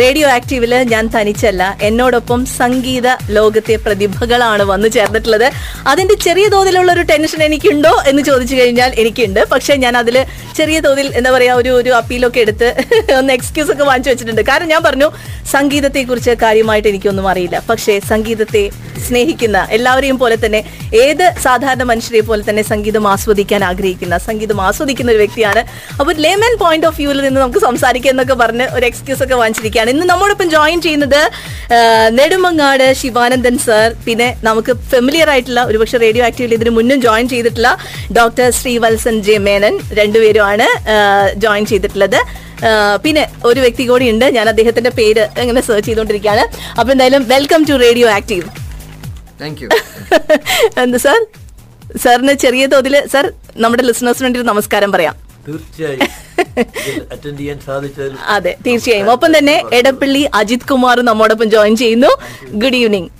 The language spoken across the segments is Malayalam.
റേഡിയോ ആക്റ്റീവിൽ ഞാൻ തനിച്ചല്ല എന്നോടൊപ്പം സംഗീത ലോകത്തെ പ്രതിഭകളാണ് വന്നു ചേർന്നിട്ടുള്ളത്. അതിന്റെ ചെറിയ തോതിലുള്ള ഒരു ടെൻഷൻ എനിക്കുണ്ടോ എന്ന് ചോദിച്ചു കഴിഞ്ഞാൽ എനിക്കുണ്ട്. പക്ഷെ ഞാൻ അതിൽ ചെറിയ തോതിൽ എന്താ പറയാ ഒരു ഒരു അപ്പീലൊക്കെ എടുത്ത് ഒന്ന് എക്സ്ക്യൂസ് ഒക്കെ വാങ്ങിച്ചു വെച്ചിട്ടുണ്ട്. കാരണം ഞാൻ പറഞ്ഞു സംഗീതത്തെ കുറിച്ച് കാര്യമായിട്ട് എനിക്കൊന്നും അറിയില്ല. പക്ഷേ സംഗീതത്തെ സ്നേഹിക്കുന്ന എല്ലാവരെയും പോലെ തന്നെ ഏത് സാധാരണ മനുഷ്യരെ പോലെ തന്നെ സംഗീതം ആസ്വദിക്കാൻ ആഗ്രഹിക്കുന്ന സംഗീതം ആസ്വദിക്കുന്ന ഒരു വ്യക്തിയാണ്. അപ്പോൾ ലേമൻ പോയിന്റ് ഓഫ് വ്യൂവിൽ നിന്ന് നമുക്ക് സംസാരിക്കാം എന്നൊക്കെ പറഞ്ഞ് ഒരു എക്സ്ക്യൂസ് ഒക്കെ വാങ്ങിച്ചിരിക്കുകയാണ്. ഇന്ന് നമ്മോടൊപ്പം ജോയിൻ ചെയ്യുന്നത് നെടുമങ്ങാട് ശിവാനന്ദൻ സർ പിന്നെ നമുക്ക് ഫെമിലിയർ ആയിട്ടുള്ള ഒരുപക്ഷെ റേഡിയോ ആക്റ്റീവിൽ ഇതിന് മുന്നും ജോയിൻ ചെയ്തിട്ടുള്ള ഡോക്ടർ ശ്രീവത്സൻ ജെ മേനൻ. രണ്ടുപേരുമാണ് ജോയിൻ ചെയ്തിട്ടുള്ളത്. പിന്നെ ഒരു വ്യക്തി കൂടി ഉണ്ട് ഞാൻ അദ്ദേഹത്തിന്റെ പേര് ഇങ്ങനെ സെർച്ച് ചെയ്തുകൊണ്ടിരിക്കുകയാണ്. അപ്പൊ എന്തായാലും വെൽക്കം ടു റേഡിയോ ആക്റ്റീവ് എന്ത് സാർ? സാറിന് ചെറിയ തോതിൽ സാർ നമ്മുടെ ലിസണേഴ്സിന് വേണ്ടി ഒരു നമസ്കാരം പറയാം. തീർച്ചയായും. അറ്റൻഡ് ചെയ്യാൻ സാധിച്ചതിൽ അതെ തീർച്ചയായും. ഒപ്പം തന്നെ എടപ്പള്ളി അജിത് കുമാർ നമ്മോടൊപ്പം ജോയിൻ ചെയ്യുന്നു. ഗുഡ് ഈവനിങ്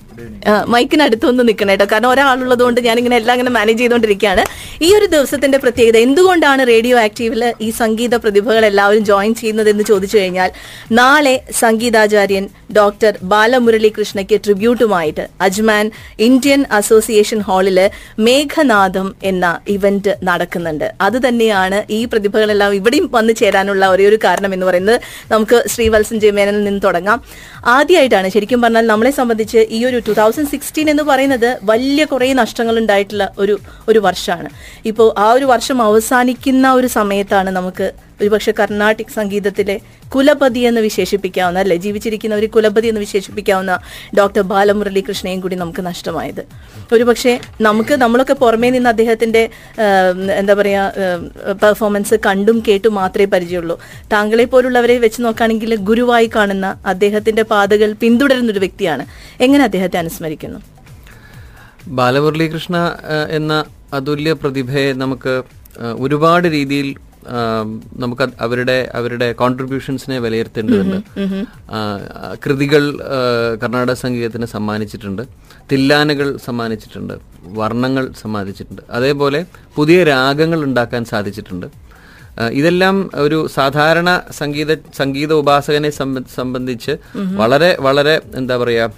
മൈക്കിനടുത്ത് ഒന്ന് നിൽക്കണം കേട്ടോ. കാരണം ഒരാളുള്ളത് കൊണ്ട് ഞാൻ ഇങ്ങനെ എല്ലാം ഇങ്ങനെ മാനേജ് ചെയ്തുകൊണ്ടിരിക്കുകയാണ്. ഈ ഒരു ദിവസത്തിന്റെ പ്രത്യേകത എന്തുകൊണ്ടാണ് റേഡിയോ ആക്റ്റീവിൽ ഈ സംഗീത പ്രതിഭകൾ എല്ലാവരും ജോയിൻ ചെയ്യുന്നത് എന്ന് ചോദിച്ചു കഴിഞ്ഞാൽ നാളെ സംഗീതാചാര്യൻ ഡോക്ടർ ബാലമുരളി കൃഷ്ണയ്ക്ക് ട്രിബ്യൂട്ടുമായിട്ട് അജ്മാൻ ഇന്ത്യൻ അസോസിയേഷൻ ഹാളിൽ മേഘനാഥം എന്ന ഇവന്റ് നടക്കുന്നുണ്ട്. അത് തന്നെയാണ് ഈ പ്രതിഭകളെല്ലാം ഇവിടെയും വന്നു ചേരാനുള്ള ഒരേ ഒരു കാരണം എന്ന് പറയുന്നത്. നമുക്ക് ശ്രീവത്സൻ ജയമേനനിൽ നിന്ന് തുടങ്ങാം. ആദ്യമായിട്ടാണ് ശരിക്കും പറഞ്ഞാൽ നമ്മളെ സംബന്ധിച്ച് ഈ ഒരു ടൂ തൗസൻഡ് സിക്സ്റ്റീൻ എന്ന് പറയുന്നത് വലിയ കുറേ നഷ്ടങ്ങൾ ഉണ്ടായിട്ടുള്ള ഒരു ഒരു വർഷമാണ്. ഇപ്പോൾ ആ ഒരു വർഷം അവസാനിക്കുന്ന ഒരു സമയത്താണ് നമുക്ക് ഒരുപക്ഷെ കർണാട്ടിക് സംഗീതത്തിലെ കുലപതി എന്ന് വിശേഷിപ്പിക്കാവുന്ന അല്ലെ? ജീവിച്ചിരിക്കുന്ന ഒരു കുലപതി എന്ന് വിശേഷിപ്പിക്കാവുന്ന ഡോക്ടർ ബാലമുരളി കൃഷ്ണയും കൂടി നമുക്ക് നഷ്ടമായത്. ഒരുപക്ഷെ നമുക്ക് നമ്മളൊക്കെ പുറമേ നിന്ന് അദ്ദേഹത്തിന്റെ എന്താ പറയാ പെർഫോമൻസ് കണ്ടും കേട്ടും മാത്രമേ പരിചയമുള്ളൂ. താങ്കളെ പോലുള്ളവരെ വെച്ച് നോക്കുകയാണെങ്കിൽ ഗുരുവായി കാണുന്ന അദ്ദേഹത്തിന്റെ പാതകൾ പിന്തുടരുന്ന ഒരു വ്യക്തിയാണ്. എങ്ങനെ അദ്ദേഹത്തെ അനുസ്മരിക്കുന്നു? ബാലമുരളീകൃഷ്ണ എന്ന അതുല്യ പ്രതിഭയെ നമുക്ക് ഒരുപാട് രീതിയിൽ നമുക്ക് അവരുടെ അവരുടെ കോൺട്രിബ്യൂഷൻസിനെ വിലയിരുത്തേണ്ടതുണ്ട്. കൃതികൾ കർണാടക സംഗീതത്തിന് സമ്മാനിച്ചിട്ടുണ്ട്. തില്ലാനകൾ സമ്മാനിച്ചിട്ടുണ്ട്. വർണങ്ങൾ സമ്മാനിച്ചിട്ടുണ്ട്. അതേപോലെ പുതിയ രാഗങ്ങൾ ഉണ്ടാക്കാൻ സാധിച്ചിട്ടുണ്ട്. ഇതെല്ലാം ഒരു സാധാരണ സംഗീത സംഗീത ഉപാസകനെ സംബന്ധിച്ച് വളരെ വളരെ എന്താ പറയാ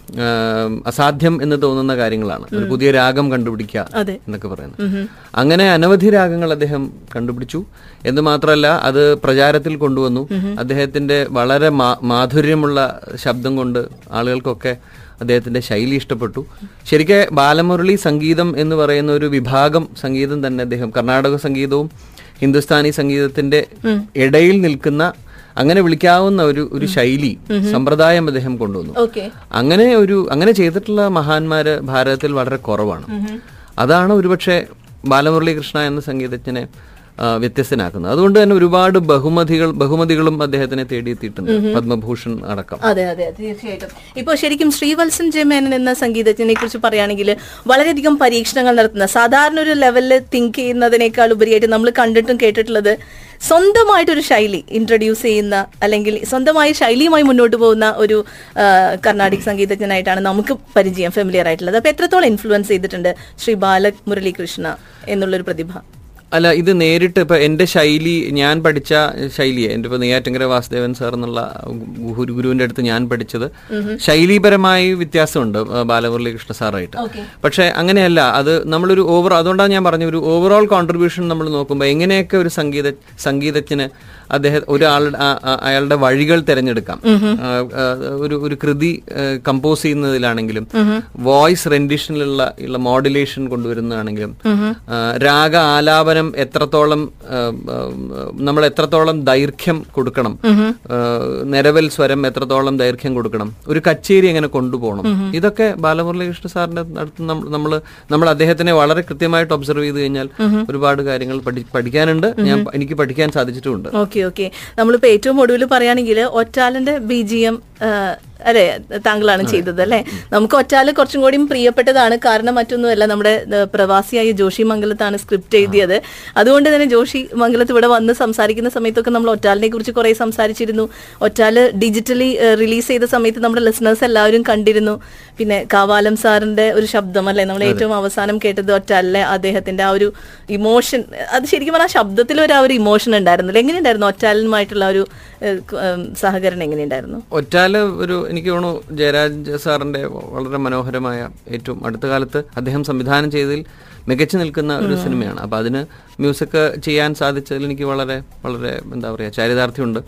അസാധ്യം എന്ന് തോന്നുന്ന കാര്യങ്ങളാണ്. ഒരു പുതിയ രാഗം കണ്ടുപിടിക്കുക എന്നൊക്കെ പറയുന്നത്. അങ്ങനെ അനവധി രാഗങ്ങൾ അദ്ദേഹം കണ്ടുപിടിച്ചു. എന്ന് മാത്രമല്ല അത് പ്രചാരത്തിൽ കൊണ്ടുവന്നു. അദ്ദേഹത്തിന്റെ വളരെ മാധുര്യമുള്ള ശബ്ദം കൊണ്ട് ആളുകൾക്കൊക്കെ അദ്ദേഹത്തിന്റെ ശൈലി ഇഷ്ടപ്പെട്ടു. ശരിക്കും ബാലമുരളി സംഗീതം എന്ന് പറയുന്ന ഒരു വിഭാഗം സംഗീതം തന്നെ അദ്ദേഹം കർണാടക സംഗീതവും ഹിന്ദുസ്ഥാനി സംഗീതത്തിന്റെ ഇടയിൽ നിൽക്കുന്ന അങ്ങനെ വിളിക്കാവുന്ന ഒരു ഒരു ശൈലി സമ്പ്രദായം അദ്ദേഹം കൊണ്ടുവന്നു. അങ്ങനെ ഒരു അങ്ങനെ ചെയ്തിട്ടുള്ള മഹാന്മാര് ഭാരതത്തിൽ വളരെ കുറവാണ്. അതാണ് ഒരുപക്ഷെ ബാലമുരളീകൃഷ്ണ എന്ന സംഗീതജ്ഞനെ വ്യത്യസ്തനാക്കുന്നത്. അതുകൊണ്ട് തന്നെ ഒരുപാട് ബഹുമതികൾ ബഹുമതികളും അദ്ദേഹത്തിനെ തേടിയെത്തിയിട്ടുണ്ട്. പത്മഭൂഷൺ അടക്കം. അതെ അതെ തീർച്ചയായിട്ടും. ഇപ്പോൾ ശരിക്കും ശ്രീവത്സൻ ജയമേനൻ എന്ന സംഗീതജ്ഞനെ കുറിച്ച് പറയുകയാണെങ്കിൽ വളരെയധികം പരീക്ഷണങ്ങൾ നടത്തുന്ന സാധാരണ ഒരു ലെവലിൽ തിങ്ക് ചെയ്യുന്നതിനേക്കാൾ ഉപരിയായിട്ട് നമ്മൾ കണ്ടിട്ടും കേട്ടിട്ടുള്ളത് സ്വന്തമായിട്ടൊരു ശൈലി ഇൻട്രൊഡ്യൂസ് ചെയ്യുന്ന അല്ലെങ്കിൽ സ്വന്തമായ ശൈലിയുമായി മുന്നോട്ട് പോകുന്ന ഒരു കർണാടിക് സംഗീതജ്ഞനായിട്ടാണ് നമുക്ക് പരിചയം ഫെമിലിയർ ആയിട്ടുള്ളത്. അപ്പൊ എത്രത്തോളം ഇൻഫ്ലുവൻസ് ചെയ്തിട്ടുണ്ട് ശ്രീ ബാലക് മുരളീകൃഷ്ണ എന്നുള്ളൊരു പ്രതിഭ? അല്ല ഇത് നേരിട്ട് ഇപ്പൊ എന്റെ ശൈലി ഞാൻ പഠിച്ച ശൈലിയെ എന്റെ ഇപ്പൊ നെയ്യാറ്റിങ്കര വാസുദേവൻ സാർ എന്നുള്ള ഗുരു ഗുരുവിന്റെ അടുത്ത് ഞാൻ പഠിച്ചത് ശൈലീപരമായി വ്യത്യാസമുണ്ട് ബാലമുരളീകൃഷ്ണ സാറായിട്ട് പക്ഷെ അങ്ങനെയല്ല അത് നമ്മളൊരു ഓവർ അതുകൊണ്ടാണ് ഞാൻ പറഞ്ഞ ഒരു ഓവറോൾ കോൺട്രിബ്യൂഷൻ നമ്മൾ നോക്കുമ്പോൾ എങ്ങനെയൊക്കെ ഒരു സംഗീത സംഗീതജ്ഞന് അദ്ദേഹം ഒരാളുടെ അയാളുടെ വഴികൾ തിരഞ്ഞെടുക്കാം. ഒരു ഒരു കൃതി കമ്പോസ് ചെയ്യുന്നതിലാണെങ്കിലും വോയിസ് റെൻഡിഷനിലുള്ള ഉള്ള മോഡുലേഷൻ കൊണ്ടുവരുന്നതാണെങ്കിലും രാഗ ആലാപനം എത്രത്തോളം നമ്മൾ എത്രത്തോളം ദൈർഘ്യം കൊടുക്കണം നിരവൽ സ്വരം എത്രത്തോളം ദൈർഘ്യം കൊടുക്കണം ഒരു കച്ചേരി എങ്ങനെ കൊണ്ടുപോകണം ഇതൊക്കെ ബാലമുരളികൃഷ്ണ സാറിന്റെ അടുത്ത് നമ്മൾ നമ്മൾ അദ്ദേഹത്തിനെ വളരെ കൃത്യമായിട്ട് ഒബ്സർവ് ചെയ്ത് കഴിഞ്ഞാൽ ഒരുപാട് കാര്യങ്ങൾ പഠിക്കാനുണ്ട്. ഞാൻ എനിക്ക് പഠിക്കാൻ സാധിച്ചിട്ടുമുണ്ട്. Okay okay. നമ്മളിപ്പോ ഏറ്റവും ഒടുവിൽ പറയുകയാണെങ്കിൽ ഒറ്റാലിന്റെ ബി ജി എം അല്ലെ താങ്കളാണ് ചെയ്തത് അല്ലെ? നമുക്ക് ഒറ്റാൽ കുറച്ചും കൂടി പ്രിയപ്പെട്ടതാണ്. കാരണം മറ്റൊന്നുമല്ല നമ്മുടെ പ്രവാസിയായ ജോഷി മംഗലത്താണ് സ്ക്രിപ്റ്റ് എഴുതിയത്. അതുകൊണ്ട് തന്നെ ജോഷി മംഗലത്ത് ഇവിടെ വന്ന് സംസാരിക്കുന്ന സമയത്തൊക്കെ നമ്മൾ ഒറ്റാലിനെ കുറിച്ച് കുറെ സംസാരിച്ചിരുന്നു. ഒറ്റാൽ ഡിജിറ്റലി റിലീസ് ചെയ്ത സമയത്ത് നമ്മുടെ ലിസണേഴ്സ് എല്ലാവരും കണ്ടിരുന്നു. പിന്നെ കാവാലം സാറിന്റെ ഒരു ശബ്ദം അല്ലെ? നമ്മൾ ഏറ്റവും അവസാനം കേട്ടത് ഒറ്റാലിലെ അദ്ദേഹത്തിന്റെ ആ ഒരു ഇമോഷൻ അത് ശരിക്കും പറഞ്ഞാൽ ശബ്ദത്തിൽ ഒരു ആ ഒരു ഇമോഷൻ ഉണ്ടായിരുന്നില്ല. എങ്ങനെയുണ്ടായിരുന്നു ഒറ്റാലുമായിട്ടുള്ള ഒരു സഹകരണം എങ്ങനെയുണ്ടായിരുന്നു? ഒറ്റാൽ ഒരു എനിക്ക് തോന്നുന്നു ജയരാജ് സാറിന്റെ വളരെ മനോഹരമായ ഏറ്റവും അടുത്ത കാലത്ത് അദ്ദേഹം സംവിധാനം ചെയ്തതിൽ മികച്ചു നിൽക്കുന്ന ഒരു സിനിമയാണ്. അപ്പൊ അതിന് മ്യൂസിക് ചെയ്യാൻ സാധിച്ചതിൽ എനിക്ക് വളരെ വളരെ എന്താ പറയാ ചാരിതാർത്ഥ്യമുണ്ട്.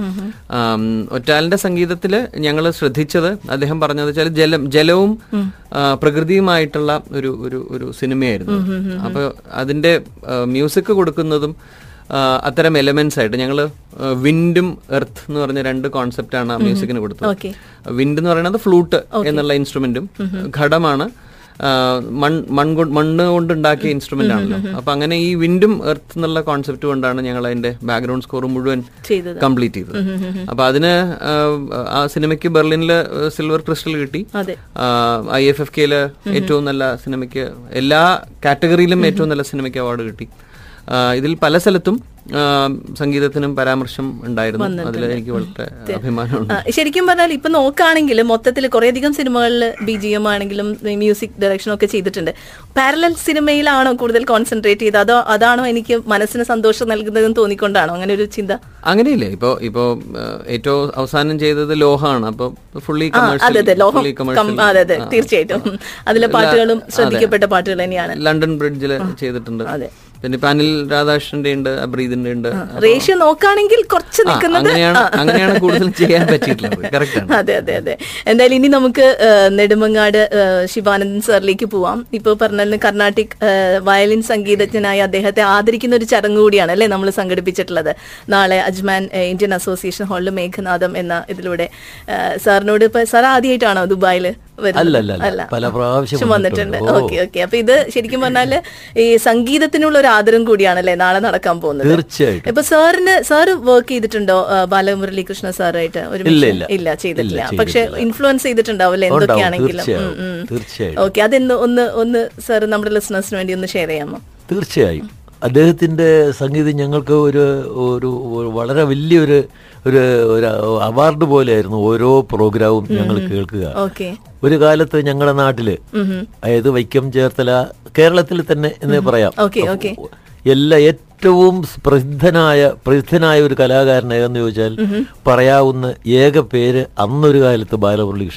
ഒറ്റാലിന്റെ സംഗീതത്തിൽ ഞങ്ങൾ ശ്രദ്ധിച്ചത് അദ്ദേഹം പറഞ്ഞത് വെച്ചാൽ ജലം ജലവും പ്രകൃതിയുമായിട്ടുള്ള ഒരു ഒരു ഒരു സിനിമയായിരുന്നു. അപ്പൊ അതിന്റെ മ്യൂസിക് കൊടുക്കുന്നതും അത്തരം എലമെന്റ്സ് ആയിട്ട് ഞങ്ങൾ വിൻഡും എർത്ത് എന്ന് പറഞ്ഞ രണ്ട് കോൺസെപ്റ്റാണ് ആ മ്യൂസിക്കിന് കൊടുത്തത്. വിൻഡ് എന്ന് പറയുന്നത് ഫ്ലൂട്ട് എന്നുള്ള ഇൻസ്ട്രുമെന്റും ഘടമാണ്. മണ്ണ് മൺ മൺ കൊ- മണ്ണ് കൊണ്ടുണ്ടാക്കിയ ഇൻസ്ട്രുമെന്റ് ആണല്ലോ. അപ്പൊ അങ്ങനെ ഈ വിൻഡും എർത്ത് എന്നുള്ള കോൺസെപ്റ്റ് കൊണ്ടാണ് ഞങ്ങൾ അതിന്റെ ബാക്ക്ഗ്രൗണ്ട് സ്കോർ മുഴുവൻ കംപ്ലീറ്റ് ചെയ്തത്. അപ്പൊ അതിന് ആ, സിനിമയ്ക്ക് ബെർലിനിൽ സിൽവർ ക്രിസ്റ്റൽ കിട്ടി. ഐ എഫ് എഫ് കെയിൽ ഏറ്റവും നല്ല സിനിമയ്ക്ക് എല്ലാ കാറ്റഗറിയിലും ഏറ്റവും നല്ല സിനിമയ്ക്ക് അവാർഡ് കിട്ടി. ഇതിൽ പല സ്ഥലത്തും സംഗീതത്തിനും പരാമർശം ഉണ്ടായിരുന്നു. അതിൽ എനിക്ക് വളരെ അഭിമാനമുണ്ട്. ശരിക്കും പറഞ്ഞാൽ ഇപ്പൊ നോക്കുകയാണെങ്കിൽ മൊത്തത്തിൽ കുറേയധികം സിനിമകളിൽ ബി ജി എം ആണെങ്കിലും മ്യൂസിക് ഡയറക്ഷൻ ഒക്കെ ചെയ്തിട്ടുണ്ട്. പാരലൽ സിനിമയിലാണോ കൂടുതൽ കോൺസെൻട്രേറ്റ് ചെയ്തത്? അതോ അതാണോ എനിക്ക് മനസ്സിന് സന്തോഷം നൽകുന്നതെന്ന് തോന്നിക്കൊണ്ടാണോ? അങ്ങനെ ഒരു ചിന്ത. അങ്ങനെയില്ലേ? ഇപ്പോ ഇപ്പോ ഏറ്റവും അവസാനം ചെയ്തത് ലോഹമാണ് അപ്പൊ ഫുള്ളി അതെ അതെ. തീർച്ചയായിട്ടും. അതിലെ പാട്ടുകളും ശ്രദ്ധിക്കപ്പെട്ട പാട്ടുകൾ തന്നെയാണ്. ലണ്ടൻ ബ്രിഡ്ജിൽ ചെയ്തിട്ടുണ്ട്. അതെ. പിന്നെ ഇപ്പൊ അനിൽ രാധാകൃഷ്ണന്റെ ഉണ്ട് അബ്രീദിന്റെ ഉണ്ട്. റേഷ്യോ നോക്കുകയാണെങ്കിൽ കുറച്ച് നിൽക്കുന്നത് അങ്ങനെയാണ് കൂടുതൽ ചെയ്യാൻ പറ്റിയിട്ടുള്ളത്. അതെ അതെ അതെ. എന്തായാലും ഇനി നമുക്ക് നെടുമങ്ങാട് ശിവാനന്ദൻ സാറിലേക്ക് പോവാം. ഇപ്പൊ പറഞ്ഞ കർണാട്ടിക് വയലിൻ സംഗീതജ്ഞനായ അദ്ദേഹത്തെ ആദരിക്കുന്ന ഒരു ചടങ്ങ് കൂടിയാണ് അല്ലെ നമ്മൾ സംഘടിപ്പിച്ചിട്ടുള്ളത്. നാളെ അജ്മാൻ ഇന്ത്യൻ അസോസിയേഷൻ ഹാളിൽ മേഘനാഥം എന്ന ഇതിലൂടെ സാറിനോട് ഇപ്പൊ സാർ ആദ്യമായിട്ടാണോ ദുബായിൽ അല്ല. പല പ്രാവശ്യം വന്നിട്ടുണ്ട്. Okay okay. അപ്പൊ ഇത് ശരിക്കും പറഞ്ഞാൽ ഈ സംഗീതത്തിനുള്ള ഒരു ആദരം കൂടിയാണല്ലേ നാളെ നടക്കാൻ പോകുന്നത്? തീർച്ചയായിട്ടും. ഇപ്പൊ സാറിന് സാറ് വർക്ക് ചെയ്തിട്ടുണ്ടോ? ബാലമുരളി കൃഷ്ണ സാറായിട്ട് ഒരു ഇല്ല, ചെയ്തിട്ടില്ല. പക്ഷെ ഇൻഫ്ലുവൻസ് ചെയ്തിട്ടുണ്ടാവില്ലേ അല്ലെ എന്തൊക്കെയാണെങ്കിലും. ഓക്കെ അതെന്ന് ഒന്ന് ഒന്ന് സാർ നമ്മുടെ ലിസണേഴ്സിന് വേണ്ടി ഒന്ന് ഷെയർ ചെയ്യാമോ? തീർച്ചയായും. അദ്ദേഹത്തിന്റെ സംഗീതം ഞങ്ങൾക്ക് ഒരു ഒരു വളരെ വലിയൊരു ഒരു ഒരു അവാർഡ് പോലെയായിരുന്നു ഓരോ പ്രോഗ്രാമും ഞങ്ങൾ കേൾക്കുക. ഒരു കാലത്ത് ഞങ്ങളുടെ നാട്ടിൽ അതായത് വൈക്കം ചേർത്തല കേരളത്തിൽ തന്നെ എന്ന് പറയാം. എല്ലാ ഏറ്റവും പ്രസിദ്ധനായ പ്രസിദ്ധനായ ഒരു കലാകാരൻ ഏതെന്ന് ചോദിച്ചാൽ പറയാവുന്ന ഏക പേര് അന്നൊരു കാലത്ത് ബാലമുരളി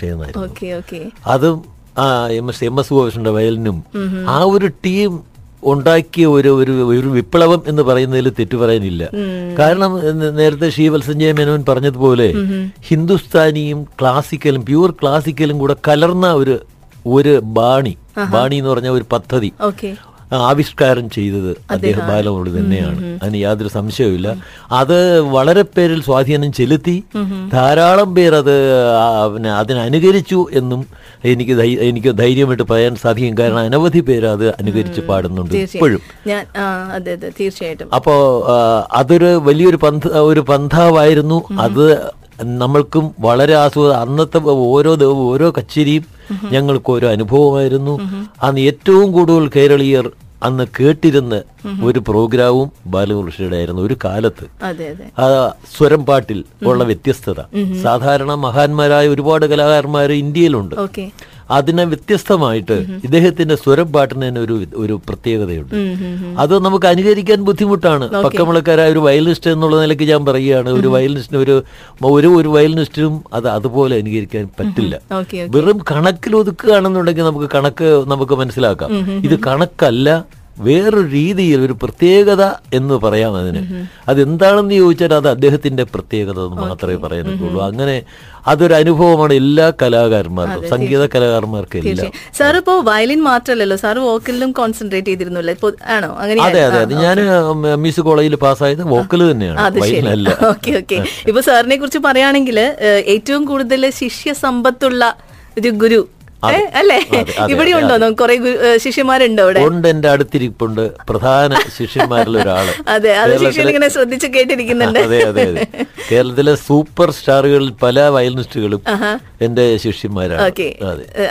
ഓക്കെ അതും ആ എം എസ് എം എസ് ഗോവിഷ്ണന്റെ വയലിനും ആ ഒരു ടീം ഉണ്ടാക്കിയ ഒരു ഒരു ഒരു വിപ്ലവം എന്ന് പറയുന്നതിൽ തെറ്റു പറയാനില്ല. കാരണം നേരത്തെ ശ്രീ വത്സഞ്ജയ മേനോൻ പറഞ്ഞതുപോലെ ഹിന്ദുസ്ഥാനിയും ക്ലാസിക്കലും പ്യൂർ ക്ലാസിക്കലും കൂടെ കലർന്ന ഒരു ഒരു ബാണി. ബാണി എന്ന് പറഞ്ഞ ഒരു പദ്ധതി. ആവിഷ്കാരം ചെയ്തത് അദ്ദേഹം ബാലമുരളി തന്നെയാണ്. അതിന് യാതൊരു സംശയവുമില്ല. അത് വളരെ പേരിൽ സ്വാധീനം ചെലുത്തി. ധാരാളം പേർ അത് പിന്നെ അതിനനുകരിച്ചു എന്നും എനിക്ക് എനിക്ക് ധൈര്യമായിട്ട് പറയാൻ സാധിക്കും. കാരണം അനവധി പേര് അത് അനുകരിച്ച് പാടുന്നുണ്ട് ഇപ്പോഴും. തീർച്ചയായിട്ടും. അപ്പോ അതൊരു വലിയൊരു പന്ഥ ഒരു പന്ഥാവായിരുന്നു അത് നമ്മൾക്കും വളരെ ആസ്വദ അന്നത്തെ ഓരോ ഓരോ കച്ചേരിയും ഞങ്ങൾക്ക് ഓരോ അനുഭവമായിരുന്നു. അന്ന് ഏറ്റവും കൂടുതൽ കേരളീയർ അന്ന് കേട്ടിരുന്ന ഒരു പ്രോഗ്രാമും ബാലകൃഷ്ണയുടെ ആയിരുന്നു ഒരു കാലത്ത്. ആ സ്വരം പാട്ടിൽ ഉള്ള വ്യത്യസ്തത. സാധാരണ മഹാന്മാരായ ഒരുപാട് കലാകാരന്മാർ ഇന്ത്യയിലുണ്ട്. അതിനെ വ്യത്യസ്തമായിട്ട് ഇദ്ദേഹത്തിന്റെ സ്വരം പാട്ടിന് തന്നെ ഒരു ഒരു പ്രത്യേകതയുണ്ട്. അത് നമുക്ക് അനുകരിക്കാൻ ബുദ്ധിമുട്ടാണ്. പക്കമുളക്കാരായ ഒരു വയലിനിസ്റ്റ് എന്നുള്ള നിലയ്ക്ക് ഞാൻ പറയുകയാണ്. ഒരു വയലിനിസ്റ്റിന് ഒരു ഒരു ഒരു വയലിനിസ്റ്റിനും അത് അതുപോലെ അനുകരിക്കാൻ പറ്റില്ല. വെറും കണക്കിൽ ഒതുക്കുകയാണെന്നുണ്ടെങ്കിൽ നമുക്ക് കണക്ക് നമുക്ക് മനസ്സിലാക്കാം. ഇത് കണക്കല്ല വേറൊരു രീതിയിൽ ഒരു പ്രത്യേകത എന്ന് പറയാം അതിന്. അതെന്താണെന്ന് ചോദിച്ചാൽ അത് അദ്ദേഹത്തിന്റെ പ്രത്യേകത എന്ന് മാത്രമേ പറയുന്നുള്ളൂ അങ്ങനെ അതൊരു അനുഭവമാണ് എല്ലാ കലാകാരന്മാർക്കും സംഗീത കലാകാരന്മാർക്കും എല്ലാം. സാർ ഇപ്പോ വയലിൻ മാത്രമല്ലല്ലോ സാർ വോക്കലിലും കോൺസെൻട്രേറ്റ് ചെയ്തിരുന്നല്ലോ? ആണോ? അങ്ങനെ അതെ അതെ അതെ. ഞാൻ മിസ് കോളേജിൽ പാസ്സായത് വോക്കൽ തന്നെയാണ് ഓക്കെ ഓക്കെ. ഇപ്പൊ സാറിനെ കുറിച്ച് പറയുകയാണെങ്കിൽ ഏറ്റവും കൂടുതൽ ശിഷ്യ സമ്പത്തുള്ള ഒരു ഗുരു അല്ലേ? ഇവിടെ ഉണ്ടോ. കുറെ ശിഷ്യന്മാരുണ്ടോ അവിടെ? ഉണ്ട് എന്റെ അടുത്തിരിപ്പുണ്ട്. പ്രധാന ശിഷ്യന്മാരിൽ ഒരാൾ. അതെ അത് ഇങ്ങനെ ശ്രദ്ധിച്ച് കേട്ടിരിക്കുന്നുണ്ട്. അതെ അതെ അതെ. കേരളത്തിലെ സൂപ്പർ സ്റ്റാറുകളിൽ പല വയലിനിസ്റ്റുകളും എന്റെ ശിഷ്യന്മാരാണ്.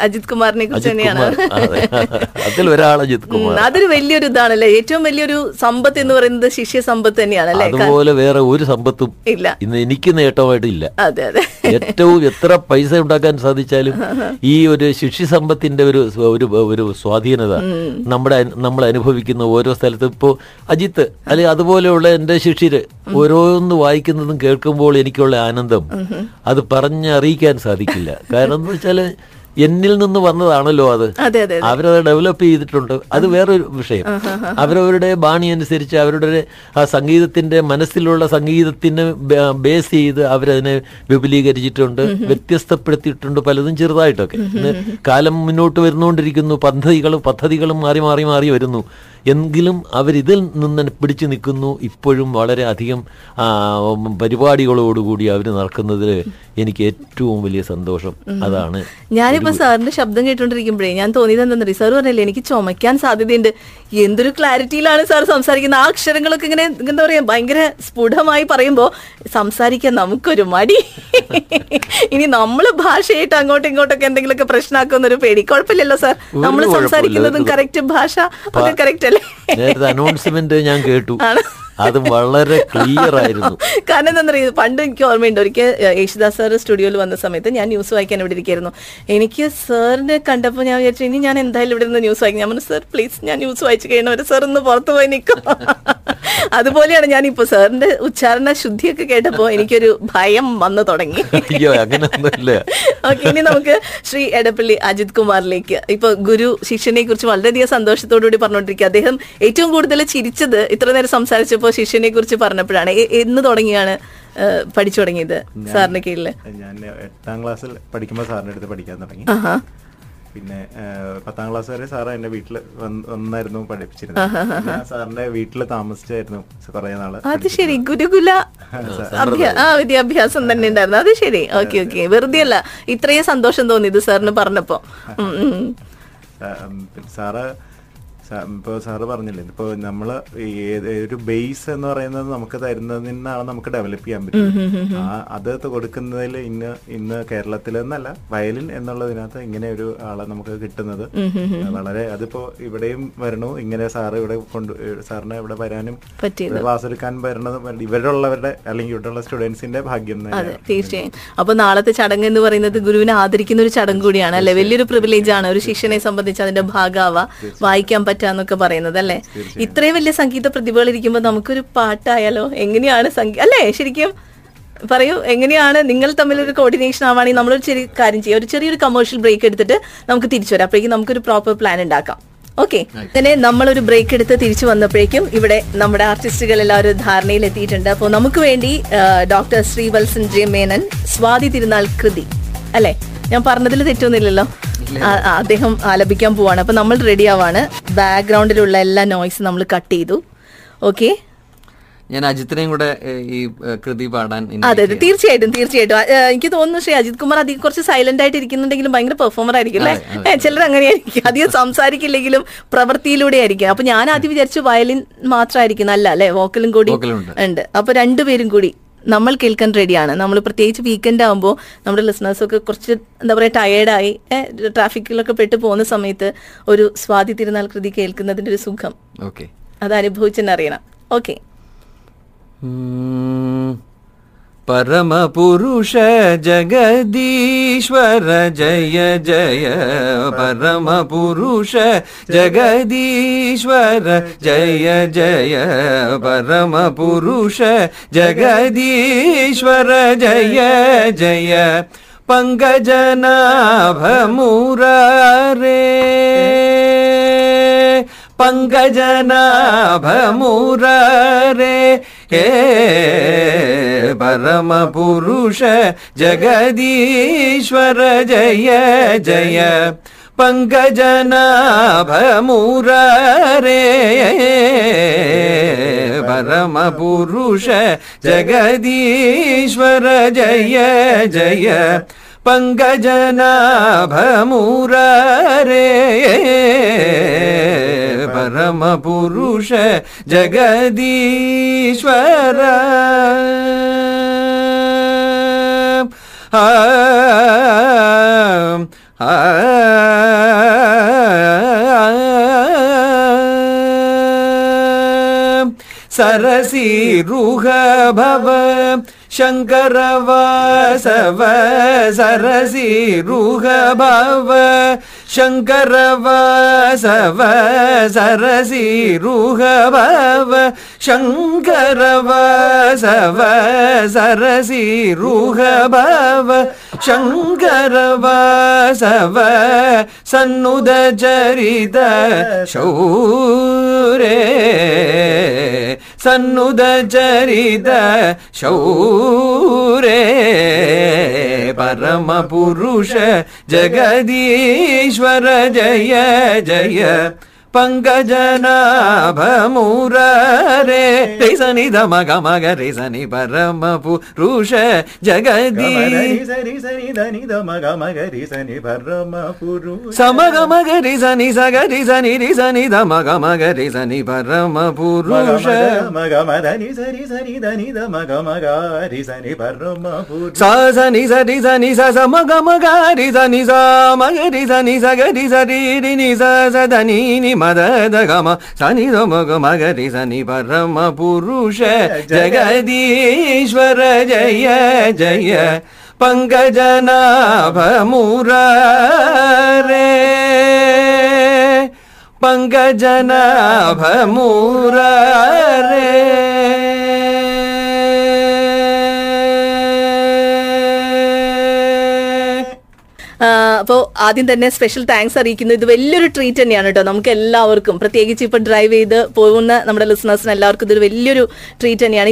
അജിത് കുമാറിനെ കുറിച്ച് തന്നെയാണ്? അതെ. അതിൽ ഒരാൾ അജിത് കുമാർ അതൊരു വലിയൊരു ഇതാണല്ലേ? ഏറ്റവും വലിയൊരു സമ്പത്ത് എന്ന് പറയുന്നത് ശിഷ്യ സമ്പത്ത് തന്നെയാണ് അല്ലേ? അതുപോലെ വേറെ ഒരു സമ്പത്തും ഇല്ല. ഇന്ന് എനിക്ക് നേട്ടമായിട്ടില്ല അതെ അതെ. ഏറ്റവും എത്ര പൈസ ഉണ്ടാക്കാൻ സാധിച്ചാലും ഈ ഒരു ശിഷ്യസമ്പത്തിന്റെ ഒരു ഒരു ഒരു സ്വാധീനത നമ്മുടെ നമ്മൾ അനുഭവിക്കുന്ന ഓരോ സ്ഥലത്തും. ഇപ്പോ അജിത്ത് അല്ലെ അതുപോലെയുള്ള എന്റെ ശിക്ഷിര് ഓരോന്ന് വായിക്കുന്നതും കേൾക്കുമ്പോൾ എനിക്കുള്ള ആനന്ദം അത് പറഞ്ഞറിയിക്കാൻ സാധിക്കില്ല. കാരണം എന്ന് വെച്ചാൽ എന്നിൽ നിന്ന് വന്നതാണല്ലോ അത്. അവരത് ഡെവലപ്പ് ചെയ്തിട്ടുണ്ട്. അത് വേറൊരു വിഷയം. അവരവരുടെ ബാണി അനുസരിച്ച് അവരുടെ ആ സംഗീതത്തിന്റെ മനസ്സിലുള്ള സംഗീതത്തിന് ബേസ് ചെയ്ത് അവരതിനെ വിപുലീകരിച്ചിട്ടുണ്ട് വ്യത്യസ്തപ്പെടുത്തിയിട്ടുണ്ട് പലതും ചെറുതായിട്ടൊക്കെ. കാലം മുന്നോട്ട് വരുന്നുകൊണ്ടിരിക്കുന്നു പദ്ധതികളും പദ്ധതികളും മാറി മാറി മാറി വരുന്നു. എങ്കിലും അവരിതിൽ നിന്ന് പിടിച്ചു നിൽക്കുന്നു. ഇപ്പോഴും വളരെ അധികം പരിപാടികളോടുകൂടി അവർ നടക്കുന്നതിൽ എനിക്ക് ഏറ്റവും വലിയ സന്തോഷം. അതാണ് ഞാനിപ്പോ സാറിന്റെ ശബ്ദം കേട്ടോണ്ടിരിക്കുമ്പോഴേ ഞാൻ തോന്നിയത് എന്താണെന്നറിയ സാർ പറഞ്ഞല്ലേ എനിക്ക് ചുമയ്ക്കാൻ സാധ്യതയുണ്ട്. എന്തൊരു ക്ലാരിറ്റിയിലാണ് സാർ സംസാരിക്കുന്നത്. ആ അക്ഷരങ്ങളൊക്കെ ഇങ്ങനെ എന്താ പറയാ ഭയങ്കര സ്ഫുടമായി പറയുമ്പോ സംസാരിക്കാൻ നമുക്കൊരു മടി. ഇനി നമ്മൾ ഭാഷയായിട്ട് അങ്ങോട്ടും ഇങ്ങോട്ടൊക്കെ എന്തെങ്കിലുമൊക്കെ പ്രശ്നമാക്കുന്ന ഒരു പേടി. കുഴപ്പമില്ലല്ലോ സാർ. നമ്മൾ നമ്മൾ. സംസാരിക്കുന്നതും കറക്റ്റ് ഭാഷ ഒക്കെ കറക്റ്റ് അല്ലേ നേരത്തെ അനൗൺസ്മെന്റ് ഞാൻ കേട്ടു. അത് വളരെ ക്ലിയർ ആയിരുന്നു. കാരണം എന്താ പറയുക പണ്ട് എനിക്ക് ഓർമ്മയുണ്ട്. ഒരിക്കൽ യേശുദാസ് സാർ സ്റ്റുഡിയോയിൽ വന്ന സമയത്ത് ഞാൻ ന്യൂസ് വായിക്കാൻ ഇവിടെ ഇരിക്കായിരുന്നു. എനിക്ക് സാറിനെ കണ്ടപ്പോൾ ഞാൻ വിചാരിച്ചു ഇനി ഞാൻ എന്തായാലും ഇവിടെ നിന്ന് ന്യൂസ് വായിക്കും. ഞാൻ പറഞ്ഞു സാർ പ്ലീസ് ഞാൻ ന്യൂസ് വായിച്ചു കഴിയണവരെ സാർ ഒന്ന് പുറത്തു പോയി നിൽക്കും. അതുപോലെയാണ് ഞാൻ ഇപ്പൊ സാറിന്റെ ഉച്ചാരണ ശുദ്ധിയൊക്കെ കേട്ടപ്പോ എനിക്കൊരു ഭയം വന്നു തുടങ്ങി. അയ്യോ അങ്ങനെയൊന്നുമില്ല ഓക്കെ ഇനി നമുക്ക് ശ്രീ എടപ്പള്ളി അജിത് കുമാറിലേക്ക്. ഇപ്പൊ ഗുരു ശിഷ്യനെ കുറിച്ച് വളരെയധികം സന്തോഷത്തോടുകൂടി പറഞ്ഞുകൊണ്ടിരിക്കുക. അദ്ദേഹം ഏറ്റവും കൂടുതൽ ചിരിച്ചത് ഇത്ര നേരം സംസാരിച്ചപ്പോൾ ശിഷ്യനെ കുറിച്ച് പറഞ്ഞപ്പോഴാണ്. എന്ന് തുടങ്ങിയാണ് പഠിച്ചു തുടങ്ങിയത് സാറിന്റെ കീഴിൽ ഞാൻ എട്ടാം ക്ലാസ്സിൽ പഠിക്കുമ്പോൾ സാറിന്റെ അടുത്ത് പഠിക്കാൻ തുടങ്ങി. പിന്നെ പത്താം ക്ലാസ് വരെ സാറ് എന്റെ വീട്ടിൽ വന്നായിരുന്നു പഠിപ്പിച്ചിരുന്നത്. ഞാൻ സാറിന്റെ വീട്ടിൽ താമസിച്ചായിരുന്നു കുറെ നാൾ അത് ശരി ഗുരുകുല ആ വിദ്യാഭ്യാസം തന്നെ ഉണ്ടായിരുന്നു. അത് ശരി ഓക്കെ ഓക്കെ. വെറുതെ അല്ല ഇത്രയും സന്തോഷം തോന്നിയത് സാറിന് പറഞ്ഞപ്പോ. സാറ് സാ- ഇപ്പൊ സാറ് പറഞ്ഞില്ലേ ഇപ്പൊ നമ്മൾ ഒരു ബേസ് എന്ന് പറയുന്നത് നമുക്ക് തരുന്നതിൽ നിന്നാണ് നമുക്ക് ഡെവലപ്പ് ചെയ്യാൻ പറ്റും ആ അത് കൊടുക്കുന്നതിൽ ഇന്ന് ഇന്ന് കേരളത്തിൽ എന്നല്ല വയലിൻ എന്നുള്ളതിനകത്ത് ഇങ്ങനെ ഒരു ആളെ നമുക്ക് കിട്ടുന്നത്. വളരെ അതിപ്പോ ഇവിടെയും വരണു ഇങ്ങനെ സാറ് ഇവിടെ കൊണ്ട് സാറിനെ ഇവിടെ വരാനും ക്ലാസ് എടുക്കാൻ വരണത് ഇവരുള്ളവരുടെ അല്ലെങ്കിൽ ഇവിടെയുള്ള സ്റ്റുഡൻസിന്റെ ഭാഗ്യം തീർച്ചയായും. അപ്പൊ നാളത്തെ ചടങ്ങ് എന്ന് പറയുന്നത് ഗുരുവിനെ ആദരിക്കുന്ന ഒരു ചടങ്ങ് കൂടിയാണ് അല്ലെ? വലിയൊരു പ്രിവിലേജ് ആണ്. ഒരു ശിഷ്യനെ സംബന്ധിച്ച് അതിന്റെ ഭാഗാവ വായിക്കാൻ പറ്റാന്നൊക്കെ പറയുന്നത് അല്ലെ ഇത്രയും വലിയ സംഗീത പ്രതിഭകൾ ഇരിക്കുമ്പോൾ നമുക്കൊരു പാട്ടായാലോ? എങ്ങനെയാണ് സംഗീത അല്ലേ? ശരിക്കും പറയൂ എങ്ങനെയാണ് നിങ്ങൾ തമ്മിൽ ഒരു കോർഡിനേഷൻ ആവുകയാണെങ്കിൽ നമ്മളൊരു ചെറിയ കാര്യം ചെയ്യാം. ഒരു ചെറിയൊരു കമേഴ്ഷ്യൽ ബ്രേക്ക് എടുത്തിട്ട് നമുക്ക് തിരിച്ചു വരാം. അപ്പോഴേക്കും നമുക്കൊരു പ്രോപ്പർ പ്ലാൻ ഉണ്ടാക്കാം. ഓക്കെ അങ്ങനെ നമ്മളൊരു ബ്രേക്ക് എടുത്ത് തിരിച്ചു വന്നപ്പോഴേക്കും ഇവിടെ നമ്മുടെ ആർട്ടിസ്റ്റുകൾ എല്ലാവരും ധാരണയിൽ എത്തിയിട്ടുണ്ട്. അപ്പോൾ നമുക്ക് വേണ്ടി ഡോക്ടർ ശ്രീവത്സൻ ജെ മേനൻ സ്വാതി തിരുനാൾ കൃതി. അല്ലേ? ഞാൻ പറഞ്ഞതിൽ തെറ്റൊന്നുമില്ലല്ലോ. അദ്ദേഹം ആലപിക്കാൻ പോവാണ്. അപ്പൊ നമ്മൾ റെഡി ആവാണ്. ബാക്ക്ഗ്രൗണ്ടിലുള്ള എല്ലാ നോയ്സ് നമ്മൾ കട്ട് ചെയ്തു. ഓക്കെ ഞാൻ അജിത്തിനെയും കൂടെ ഈ കൃതി പാടാൻ അതെ അതെ. തീർച്ചയായിട്ടും തീർച്ചയായിട്ടും. എനിക്ക് തോന്നുന്നു ശ്രീ അജിത് കുമാർ അധികം കുറച്ച് സൈലന്റ് ആയിട്ട് ഇരിക്കുന്നുണ്ടെങ്കിലും ഭയങ്കര പെർഫോമർ ആയിരിക്കും അല്ലേ? ചിലർ അങ്ങനെയായിരിക്കും. അധികം സംസാരിക്കില്ലെങ്കിലും പ്രവൃത്തിയിലൂടെ ആയിരിക്കും. അപ്പൊ ഞാൻ ആദ്യം വിചാരിച്ചു വയലിൻ മാത്രമായിരിക്കും അല്ല അല്ലെ? വോക്കലും കൂടി ഉണ്ട്. ഉണ്ട്. അപ്പൊ രണ്ടുപേരും കൂടി നമ്മൾ കേൾക്കാൻ റെഡിയാണ് നമ്മൾ പ്രത്യേകിച്ച് വീക്കെൻഡ് ആകുമ്പോൾ നമ്മുടെ ലിസണേഴ്സ് ഒക്കെ കുറച്ച് എന്താ പറയുക ടയേർഡായി ട്രാഫിക്കിലൊക്കെ പെട്ട് പോകുന്ന സമയത്ത് ഒരു സ്വാതി തിരുനാൾ കൃതി കേൾക്കുന്നതിന്റെ ഒരു സുഖം. ഓക്കെ അത് അനുഭവിച്ചെന്നറിയണം. ഓക്കെ परम पुरुष जगदीश्वर, जय जय। परम पुरुष जगदीश्वर, जय जय। परम पुरुष जगदीश्वर, जय जय। पङ्गजनाभमुरारे रे हे परम पुरुष जगदीश्वर जय जय। पङ्कजनाभमुरारे परमपुरुष जगदीश्वर जय जय। पङ्कजनाभमुरारे परमपुरुष जगदीश्वर। सरसी रुह भव शंकर वासव सरसी रुह भव ആ सरसीरुह भव शङ्कर वासव सरसीरुह भव शङ्कर वासव सरसीरुह भव शङ्कर वासव सरसीरुह भव शङ्कर वासव सन्नुद चरित शौरे सन्नुद चरित शौरे परमपुरुष जगदीश्वर जय जय పంకజనాభమురే రేసని ధమ గమగ రేసని పరమపు రుష జగది. సమగమగ రిసని సగ రిసని రిసని ధమ గమగ రిసని పరమపు రుష సని సరి సని సమ గమగ రిసని సమగ రిసని సగ రిసరి రిని సదని मदगम सनि मगरि सनि परम पुरुष। जगदीश्वर जय जय। पङ्कजनाभमुरारे पङ्कजनाभमुरारे അപ്പോൾ ആദ്യം തന്നെ സ്പെഷ്യൽ താങ്ക്സ് അറിയിക്കുന്നു. ഇത് വലിയൊരു ട്രീറ്റ് തന്നെയാണ് കേട്ടോ നമുക്ക് എല്ലാവർക്കും പ്രത്യേകിച്ച് ഇപ്പം ഡ്രൈവ് ചെയ്ത് പോകുന്ന നമ്മുടെ ലിസണേഴ്സിന് എല്ലാവർക്കും ഇതൊരു വലിയൊരു ട്രീറ്റ് തന്നെയാണ്.